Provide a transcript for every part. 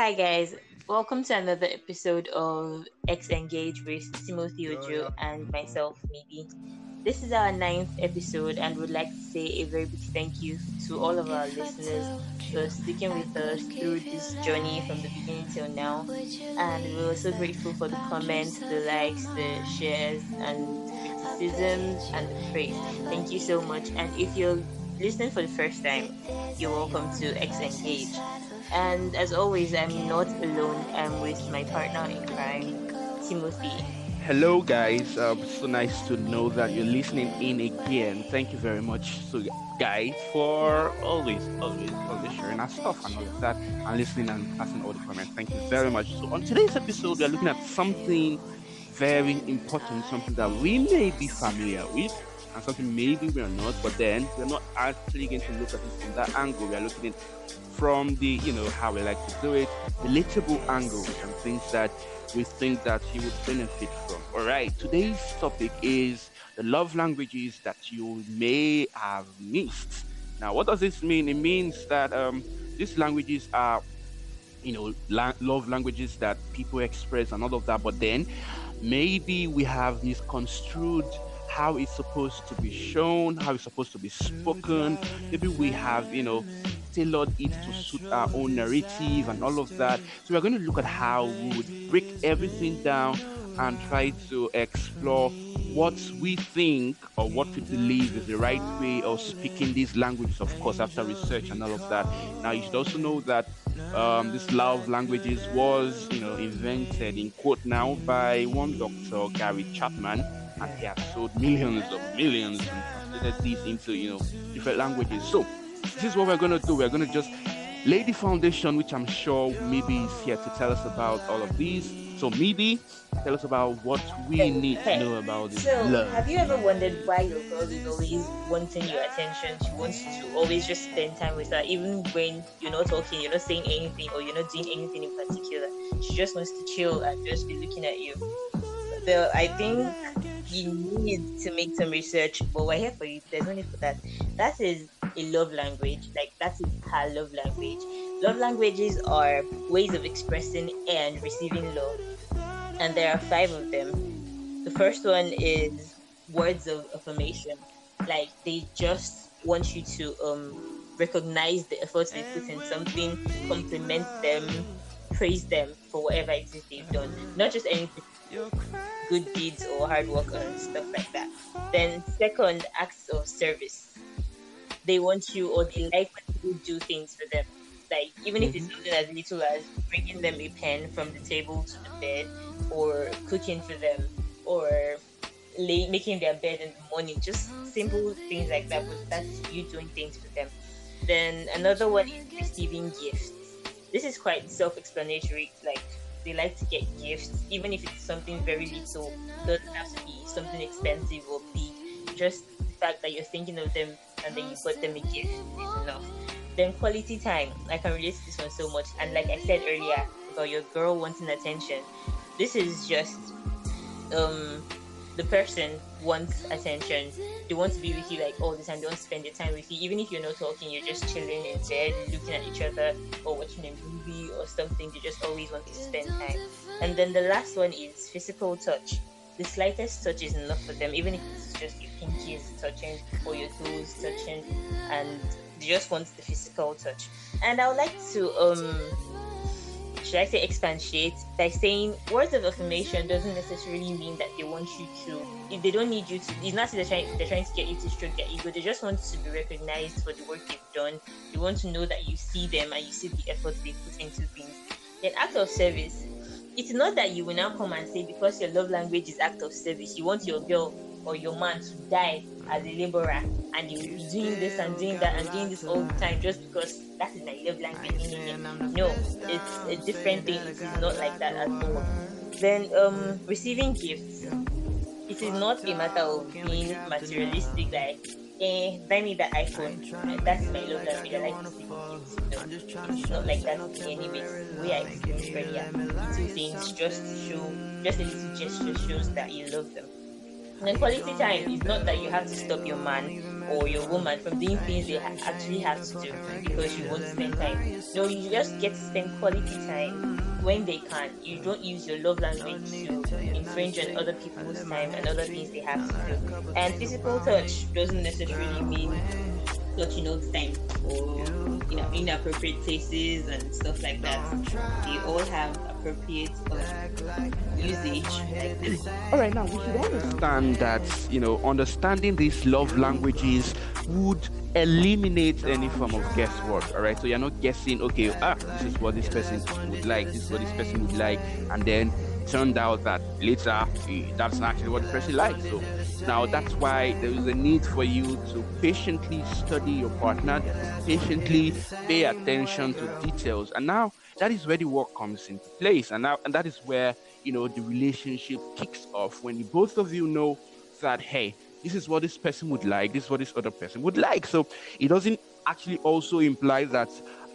Hi guys, welcome to another episode of X Engage with Timothy Ojo and myself, Maybe. This is our ninth episode, and we'd like to say a very big thank you to all of our listeners for sticking with us through this journey from the beginning till now. And we're so grateful for the comments, the likes, the shares, and criticisms, and the praise. Thank you so much. And if you're listening for the first time, you're welcome to X Engage. And as always, I'm not alone. I'm with my partner in crime, Timothy. Hello, guys. Um, so nice to know that you're listening in again. Thank you very much, so guys, for always, always, always sharing our stuff and all of that, and listening and passing all the comments. Thank you very much. So on today's episode, we are looking at something very important, something that we may be familiar with, and something maybe we are not. But then we're not actually going to look at it from that angle. We are looking at from the, you know, how we like to do it, relatable angles and things that we think that you would benefit from. All right, today's topic is the love languages that you may have missed. Now, what does this mean? It means that um, these languages are, you know, la- love languages that people express and all of that, but then maybe we have misconstrued how it's supposed to be shown, how it's supposed to be spoken. Maybe we have, you know, tailored it to suit our own narrative and all of that. So we're going to look at how we would break everything down and try to explore what we think or what we believe is the right way of speaking these languages, of course, after research and all of that. Now, you should also know that um, this love languages was, you know, invented in quote now by one Dr. Gary Chapman, and he has sold millions of millions and translated these into, you know, different languages. So, this is what we're to do. We're to just the foundation, which I'm sure maybe is here to tell us about all of these. So, maybe tell us about what we Hey, need hey. to know about this So, love. have you ever wondered why your girl is always wanting your attention? She wants you to always just spend time with her, even when you're not talking, you're not saying anything, or you're not doing anything in particular. She just wants to chill and just be looking at you. So, I think you need to make some research, but we're here for you. There's no need for that. That is a love language. Like, that is her love language. Love languages are ways of expressing and receiving love, and there are five of them. The first one is words of affirmation. Like they just want you to um recognize the efforts they put in something, compliment them, praise them for whatever it is they've done. Not just anything good deeds or hard work and stuff like that. Then second, acts of service. They want you or they like when you do things for them. Like even if it's mm-hmm. something as little as bringing them a pen from the table to the bed, or cooking for them, or lay, making their bed in the morning. Just simple things like that. But that's you doing things for them. Then another one is receiving gifts. This is quite self-explanatory. Like they like to get gifts, even if it's something very little. Doesn't have to be something expensive or big. Just the fact that you're thinking of them and then you got them a gift is enough. Then quality time. I can relate to this one so much. And like I said earlier about your girl wanting attention, this is just um the person wants attention. They want to be with you like all the time. They want to spend their time with you, even if you're not talking. You're just chilling in bed, looking at each other, or watching a movie or something. They just always want to spend time. And then the last one is physical touch. The slightest touch is enough for them, even if it's just your pinkies touching or your toes touching, and they just want the physical touch. And I would like to um should I say expatiate by saying words of affirmation doesn't necessarily mean that they want you to if they don't need you to it's not that they're trying they're trying to get you to stroke their ego they just want to be recognized for the work they've done they want to know that you see them and you see the effort they put into things then act of service it's not that you will now come and say because your love language is act of service you want your girl or your man to die as a laborer and you will be doing this and doing that and doing this all the time just because that is my love language no it's a different thing. it is not like that at all. then um receiving gifts. It is not a matter of being materialistic like eh buy me that iphone. That's my love language i like to see it's not like that anyway. The way i explained earlier little things just show just a little gesture shows that you love them. And quality time is not that you have to stop your man or your woman from doing things they actually have to do because you want to spend time. No, you just get to spend quality time when they can. You don't use your love language to infringe on other people's time and other things they have to do. And physical touch doesn't necessarily mean touching all the time or you know inappropriate places and stuff like that. They all have appropriate uh, usage. All right, now we should understand that you know understanding these love languages would eliminate any form of guesswork. All right, so you're not guessing. Okay, ah, this is what this person would like. This is what this person would like, and then turned out that later eh, that's actually what the person likes. So now that's why there is a need for you to patiently study your partner, patiently pay attention to details, and now that is where the work comes into place, and and that is where you know the relationship kicks off when both of you know that hey, this is what this person would like, this is what this other person would like. So it doesn't actually also imply that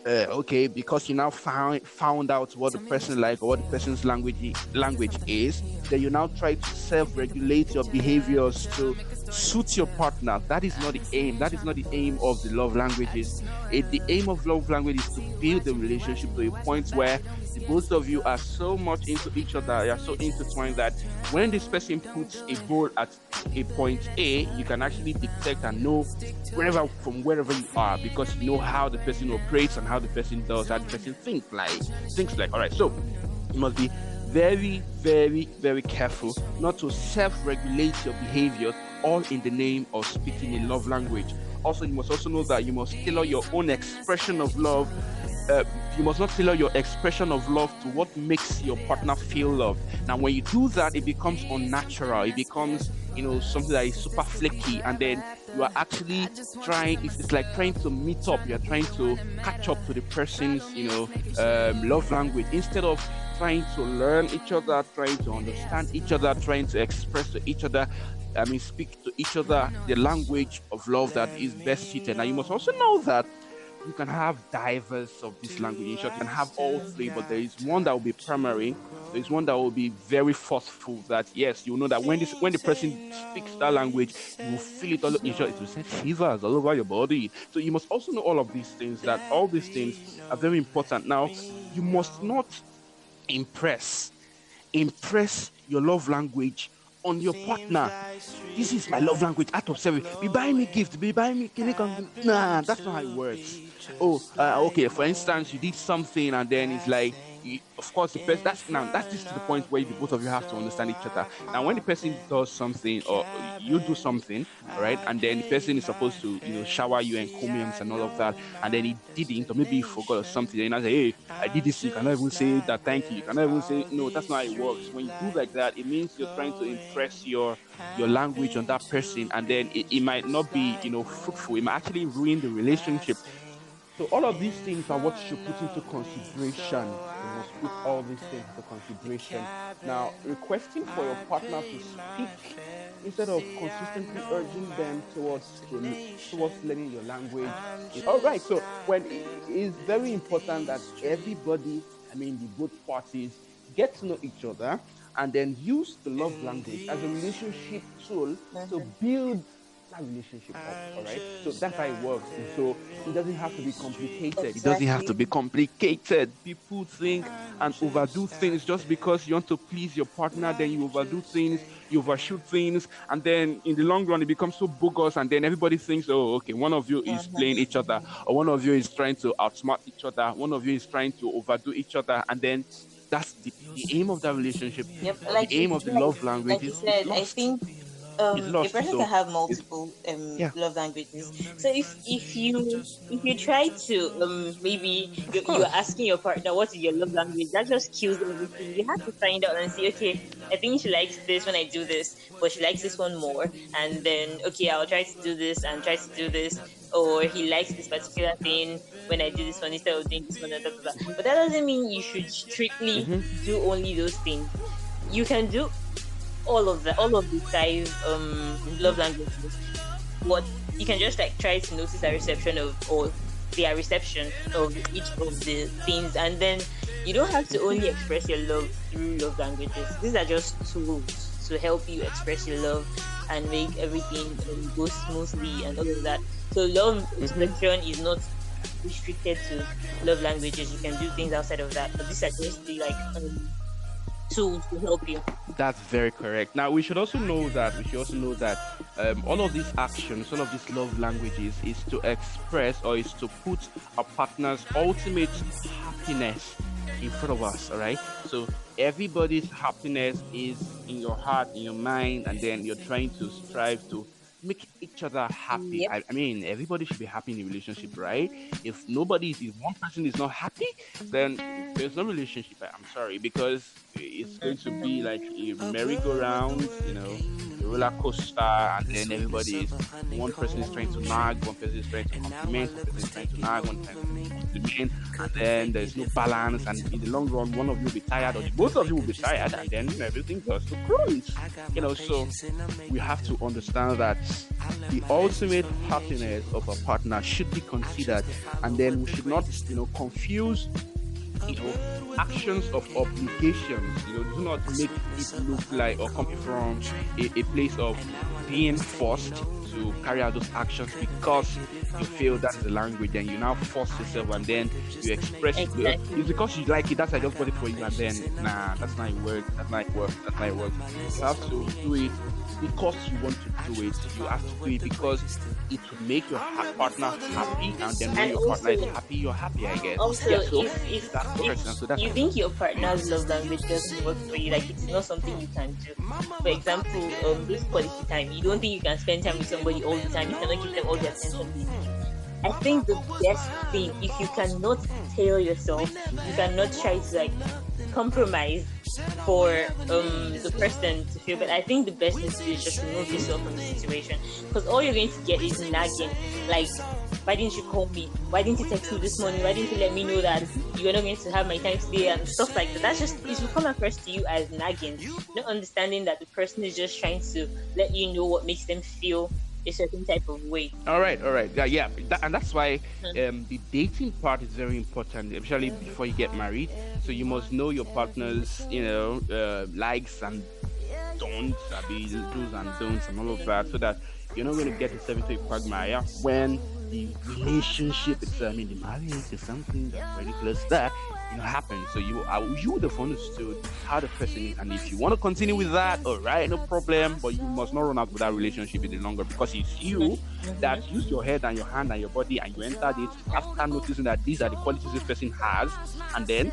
uh, okay, because you now found found out what the person like or what the person's language language is, then you now try to self-regulate your behaviors to suit your partner. That is not the aim. That is not the aim of the love languages. It, the aim of love language is to build the relationship to a point where both of you are so much into each other, you are so intertwined that when this person puts a goal at a point A, you can actually detect and know wherever from wherever you are because you know how the person operates and how the person does, how the person thinks like things like all right. So you must be very, very, very careful not to self-regulate your behavior all in the name of speaking a love language. Also, you must also know that you must tailor your own expression of love uh, you must not tailor your expression of love to what makes your partner feel loved. Now, when you do that, it becomes unnatural. It becomes, you know, something that is super flaky, and then you are actually trying. It's, it's like trying to meet up. You are trying to catch up to the person's, you know, um, love language instead of trying to learn each other, trying to understand each other, trying to express to each other. I mean, speak to each other the language of love that is best suited. Now, you must also know that you can have diverse of this language. You can have all three, but there is one that will be primary. There is one that will be very forceful. That yes, you know that when this when the person speaks that language, you will feel it all. It will send all over your body. So you must also know all of these things. That all these things are very important. Now, you must not impress impress your love language on your partner. This is my love language out of service. Be buying me gift, be buying me Nah, that's not how it works. Oh, uh, okay. For instance, you did something and then it's like of course, the person that's now that's just to the point where the both of you have to understand each other. Now, when the person does something or you do something, right, and then the person is supposed to you know shower you and encomiums and all of that, and then he didn't, or maybe he forgot or something, and I say, hey, I did this. You cannot even say that thank you. You cannot even say no. That's not how it works. When you do like that, it means you're trying to impress your your language on that person, and then it, it might not be you know fruitful. It might actually ruin the relationship. So all of these things are what you should put into consideration You must put all these things into consideration. Now, requesting for your partner to speak instead of consistently urging them towards towards learning your language. All right. So when it is very important that everybody, I mean the both parties, get to know each other and then use the love language as a relationship tool to build relationship up. All right. So that's how it works. And so it doesn't have to be complicated. It doesn't have to be complicated. People think and overdo things just because you want to please your partner. Then you overdo things, you overshoot things, and then in the long run it becomes so bogus. And then everybody thinks, oh, okay, one of you is playing each other, or one of you is trying to outsmart each other, one of you is trying to overdo each other, and then that's the, the aim of that relationship. Yep, like the aim of the love language. Like said, I think um, a person can have multiple um, yeah. love languages. So if if you if you try to um, maybe you, you're asking your partner what is your love language, that just kills everything. You have to find out and see. Okay, I think she likes this when I do this, but she likes this one more. And then okay, I'll try to do this and try to do this. Or he likes this particular thing when I do this one instead of doing this one. Blah, blah, blah. But that doesn't mean you should strictly mm-hmm. do only those things. You can do all of the all of these guys um love languages What you can just like try to notice a reception of or their reception of each of the things and then you don't have to only express your love through love languages these are just tools to help you express your love and make everything um, go smoothly and all of that. So love expression is not restricted to love languages. You can do things outside of that, but these are just the like um, tools to help you. That's very correct. Now we should also know that we should also know that um, all of these actions, all of these love languages, is to express or is to put a partner's ultimate happiness in front of us. All right. So everybody's happiness is in your heart, in your mind, and then you're trying to strive to make each other happy. Yep. I, I mean, everybody should be happy in a relationship, right? If nobody, if one person is not happy, then there's no relationship. I'm sorry, because it's going to be like a merry-go-round, you know, a roller coaster, and then everybody is one person is trying to nag, one person is trying to compliment, one person is trying to nag, one person is trying and then there's no balance, and in the long run, one of you will be tired, or both of you will be tired, and then everything goes to crunch. You know, so we have to understand that the ultimate happiness of a partner should be considered, and then we should not, you know, confuse you know, actions of obligations. You know, do not make it look like or come from a, a place of being forced to carry out those actions because you feel that's the language and you now force yourself and then you express it. Exactly. It's because you like it, that's I just got it for you and then nah, that's not it work, that's not it work, that's not it work. You have to do it because you want to do it. You have to do it because it will make your partner happy and then when And your partner is happy, you're happy, I guess. Also, yeah, so if, if, person. So you think your partner's love language doesn't work for you, like it's not something you can do. For example, um, this quality time, you don't think you can spend time with somebody all the time, you cannot give them all the attention they need. I think the best thing, if you cannot tell yourself, you cannot try to like compromise for um the person to feel but I think the best thing to do is just remove yourself from the situation. Because all you're going to get is nagging. Like why didn't you call me? Why didn't you text me this morning? Why didn't you let me know that you're not going to have my time today? And stuff like that. That's just it will come across to you as nagging. Not understanding that the person is just trying to let you know what makes them feel a certain type of way All right, all right, yeah, yeah, that, and that's why Mhm. um, the dating part is very important, especially before you get married. So you must know your partner's, you know, uh, likes and don'ts, I mean, do's and don'ts, and all of that, so that you're not going to get yourself into a quagmire when the relationship I mean, the marriage is something that's to that, you know, happens. So you, are you would have understood how the person is, and if you want to continue with that, all right, no problem. But you must not run out with that relationship any longer because it's you that use your head and your hand and your body and you entered it after noticing that these are the qualities this person has and then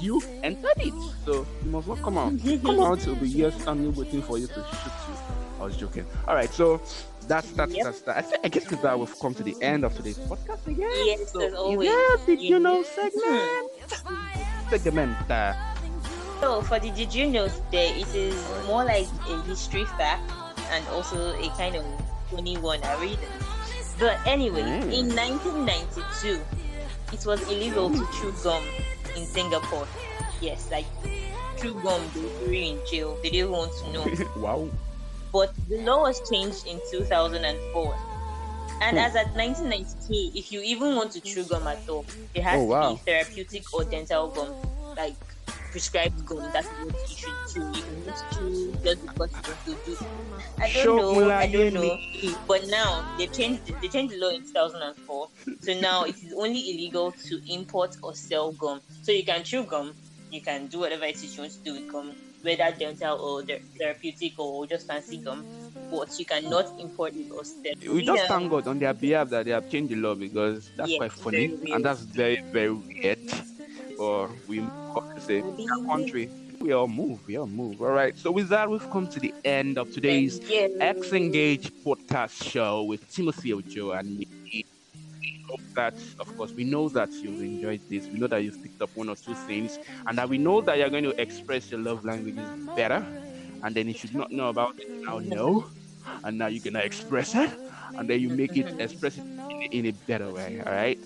you entered it. So you must not come out. come out it'll be years standing waiting for you to shoot you. I was joking. All right, so that's that's Yep. that's that. I, think, I guess with that we've come to the end of today's podcast again. Yes, so, as always. Yeah, did you know segment? segment. Uh, So for the did you know today, it is more like a history fact and also a kind of funny one I read. But anyway, Mm. in 1992, it was illegal to chew gum in Singapore. Yes, like chew gum, they threw you in jail. They didn't want to know. wow. But the law was changed in 2004. And Hmm. as at 1992, if you even want to chew gum at all, it has Oh, wow. to be therapeutic or dental gum, like prescribed gum. That's what you should chew. You can just chew just because you want to do. I don't know. I don't know. But now they changed. They changed the law in 2004. So now it is only illegal to import or sell gum. So you can chew gum. You can do whatever it is you want to do with gum, whether dental or the- therapeutic or just fancy gum. But you cannot import it or sell. We just Yeah. thank God on their behalf that they have changed the law because that's Yes, quite funny and that's very very weird. Or we say our country. We all move, we all move. All right. So with that, we've come to the end of today's. X Engage podcast show with Timothy Ojo and me. Hope that, of course, we know that you've enjoyed this. We know that you've picked up one or two things, and that we know that you're going to express your love languages better. And then you should not know about it, now know, and now you're gonna express it, and then you make it express it in, in a better way. All right.